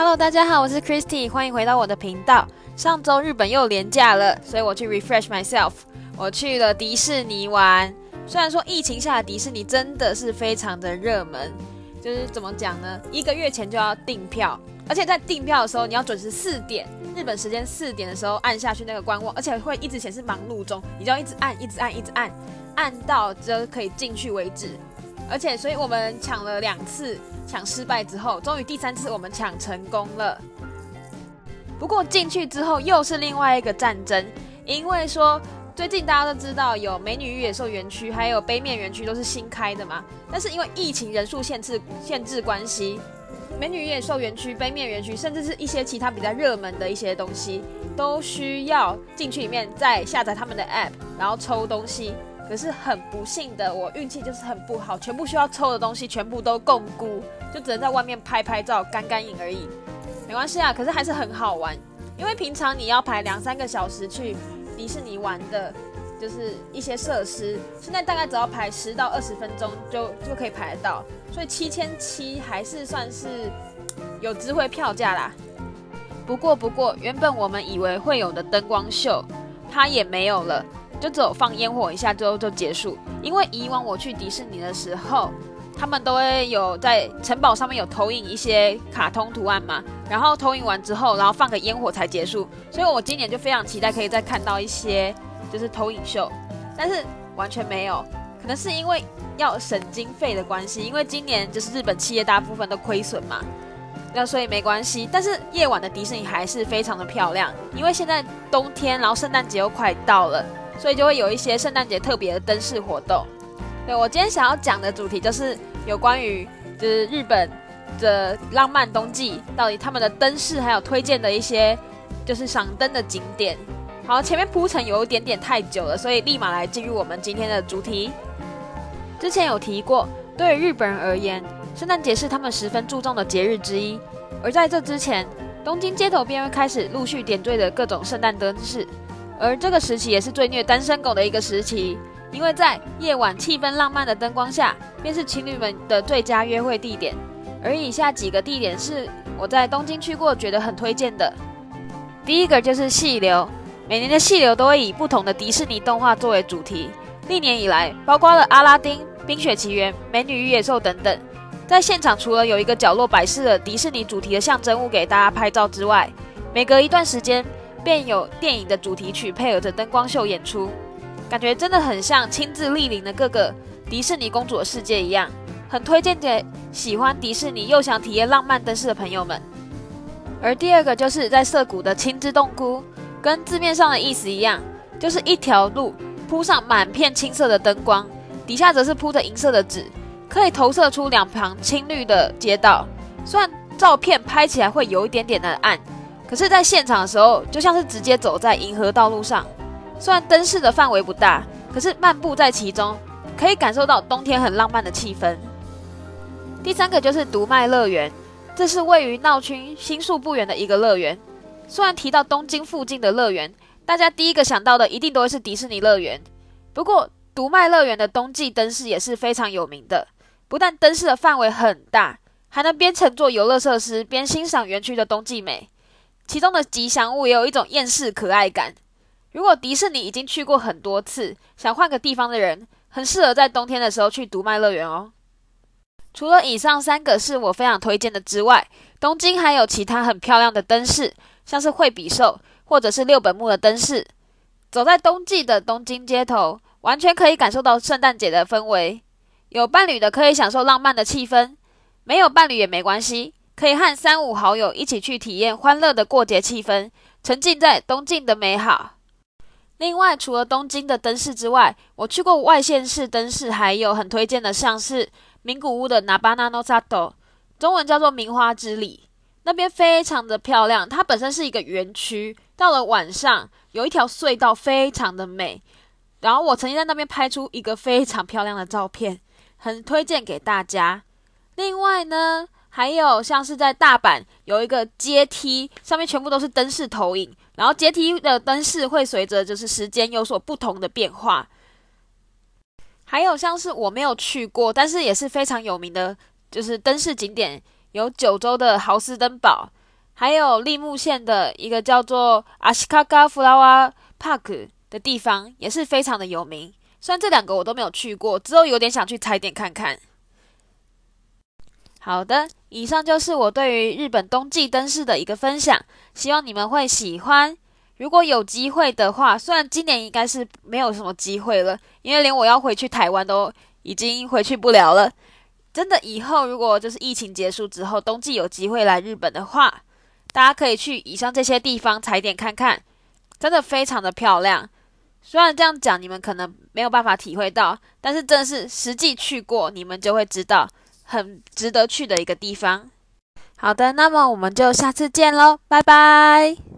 Hello，大家好，我是 Christy，欢迎回到我的频道。上周日本又廉价了，所以我去 refresh myself，我去了迪士尼玩。虽然说疫情下的迪士尼真的是非常的热门，就是怎么讲呢？一个月前就要订票，而且在订票的时候你要准时四点，日本时间四点的时候按下去那个观望，而且会一直显示忙碌中，你就要一直按，一直按，一直按，按到就可以进去为止。而且，所以我们抢了两次，抢失败之后，终于第三次我们抢成功了。不过进去之后又是另外一个战争，因为说最近大家都知道有美女与野兽园区，还有杯面园区都是新开的嘛。但是因为疫情人数限制限制关系，美女与野兽园区、杯面园区，甚至是一些其他比较热门的一些东西，都需要进去里面再下载他们的 app，然后抽东西。可是很不幸的，我运气就是很不好，全部需要抽的东西全部都共估，就只能在外面拍拍照、干干影而已。没关系啊，可是还是很好玩，因为平常你要排两三个小时去迪士尼玩的，就是一些设施，现在大概只要排十到二十分钟就就可以排得到，所以七千七还是算是有智慧票价啦。不过不过，原本我们以为会有的灯光秀，它也没有了。就只有放烟火一下之后就结束，因为以往我去迪士尼的时候，他们都会有在城堡上面有投影一些卡通图案嘛，然后投影完之后，然后放个烟火才结束，所以我今年就非常期待可以再看到一些就是投影秀，但是完全没有，可能是因为要省经费的关系，因为今年就是日本企业大部分都亏损嘛，那所以没关系，但是夜晚的迪士尼还是非常的漂亮，因为现在冬天，然后圣诞节又快到了。所以就会有一些圣诞节特别的灯饰活动。对我今天想要讲的主题就是有关于就是日本的浪漫冬季，到底他们的灯饰还有推荐的一些就是赏灯的景点。好，前面铺陈有一点点太久了，所以立马来进入我们今天的主题。之前有提过，对于日本人而言，圣诞节是他们十分注重的节日之一。而在这之前，东京街头便会开始陆续点缀的各种圣诞灯饰。而这个时期也是最虐单身狗的一个时期，因为在夜晚气氛浪漫的灯光下，便是情侣们的最佳约会地点。而以下几个地点是我在东京去过，觉得很推荐的。第一个就是细流，每年的细流都会以不同的迪士尼动画作为主题，历年以来包括了阿拉丁、冰雪奇缘、美女与野兽等等。在现场除了有一个角落摆设了迪士尼主题的象征物给大家拍照之外，每隔一段时间。便有电影的主题曲配合着灯光秀演出，感觉真的很像亲自莅临的各个迪士尼公主的世界一样，很推荐给喜欢迪士尼又想体验浪漫灯饰的朋友们。而第二个就是在涩谷的青之洞窟，跟字面上的意思一样，就是一条路铺上满片青色的灯光，底下则是铺着银色的纸，可以投射出两旁青绿的街道。虽然照片拍起来会有一点点的暗。可是，在现场的时候，就像是直接走在银河道路上。虽然灯饰的范围不大，可是漫步在其中，可以感受到冬天很浪漫的气氛。第三个就是独麦乐园，这是位于闹区新宿不远的一个乐园。虽然提到东京附近的乐园，大家第一个想到的一定都会是迪士尼乐园。不过，独麦乐园的冬季灯饰也是非常有名的，不但灯饰的范围很大，还能边乘坐游乐设施边欣赏园区的冬季美。其中的吉祥物也有一种厌世可爱感。如果迪士尼已经去过很多次，想换个地方的人，很适合在冬天的时候去独麦乐园哦。除了以上三个是我非常推荐的之外，东京还有其他很漂亮的灯饰，像是惠比寿或者是六本木的灯饰。走在冬季的东京街头，完全可以感受到圣诞节的氛围。有伴侣的可以享受浪漫的气氛，没有伴侣也没关系。可以和三五好友一起去体验欢乐的过节气氛，沉浸在东京的美好。另外，除了东京的灯饰之外，我去过外县市灯饰，还有很推荐的，像是名古屋的 Nabana no Sato，中文叫做名花之里，那边非常的漂亮。它本身是一个园区，到了晚上有一条隧道，非常的美。然后我曾经在那边拍出一个非常漂亮的照片，很推荐给大家。另外呢？还有像是在大阪有一个阶梯，上面全部都是灯饰投影，然后阶梯的灯饰会随着就是时间有所不同的变化。还有像是我没有去过，但是也是非常有名的，就是灯饰景点，有九州的豪斯登堡，还有立木县的一个叫做阿西卡嘎弗拉瓦 Park 的地方，也是非常的有名。虽然这两个我都没有去过，之后有点想去踩点看看。好的，以上就是我对于日本冬季灯饰的一个分享，希望你们会喜欢。如果有机会的话，虽然今年应该是没有什么机会了，因为连我要回去台湾都已经回去不了了。真的，以后如果就是疫情结束之后，冬季有机会来日本的话，大家可以去以上这些地方踩点看看，真的非常的漂亮。虽然这样讲你们可能没有办法体会到，但是真的是实际去过，你们就会知道很值得去的一个地方。好的，那么我们就下次见喽，拜拜。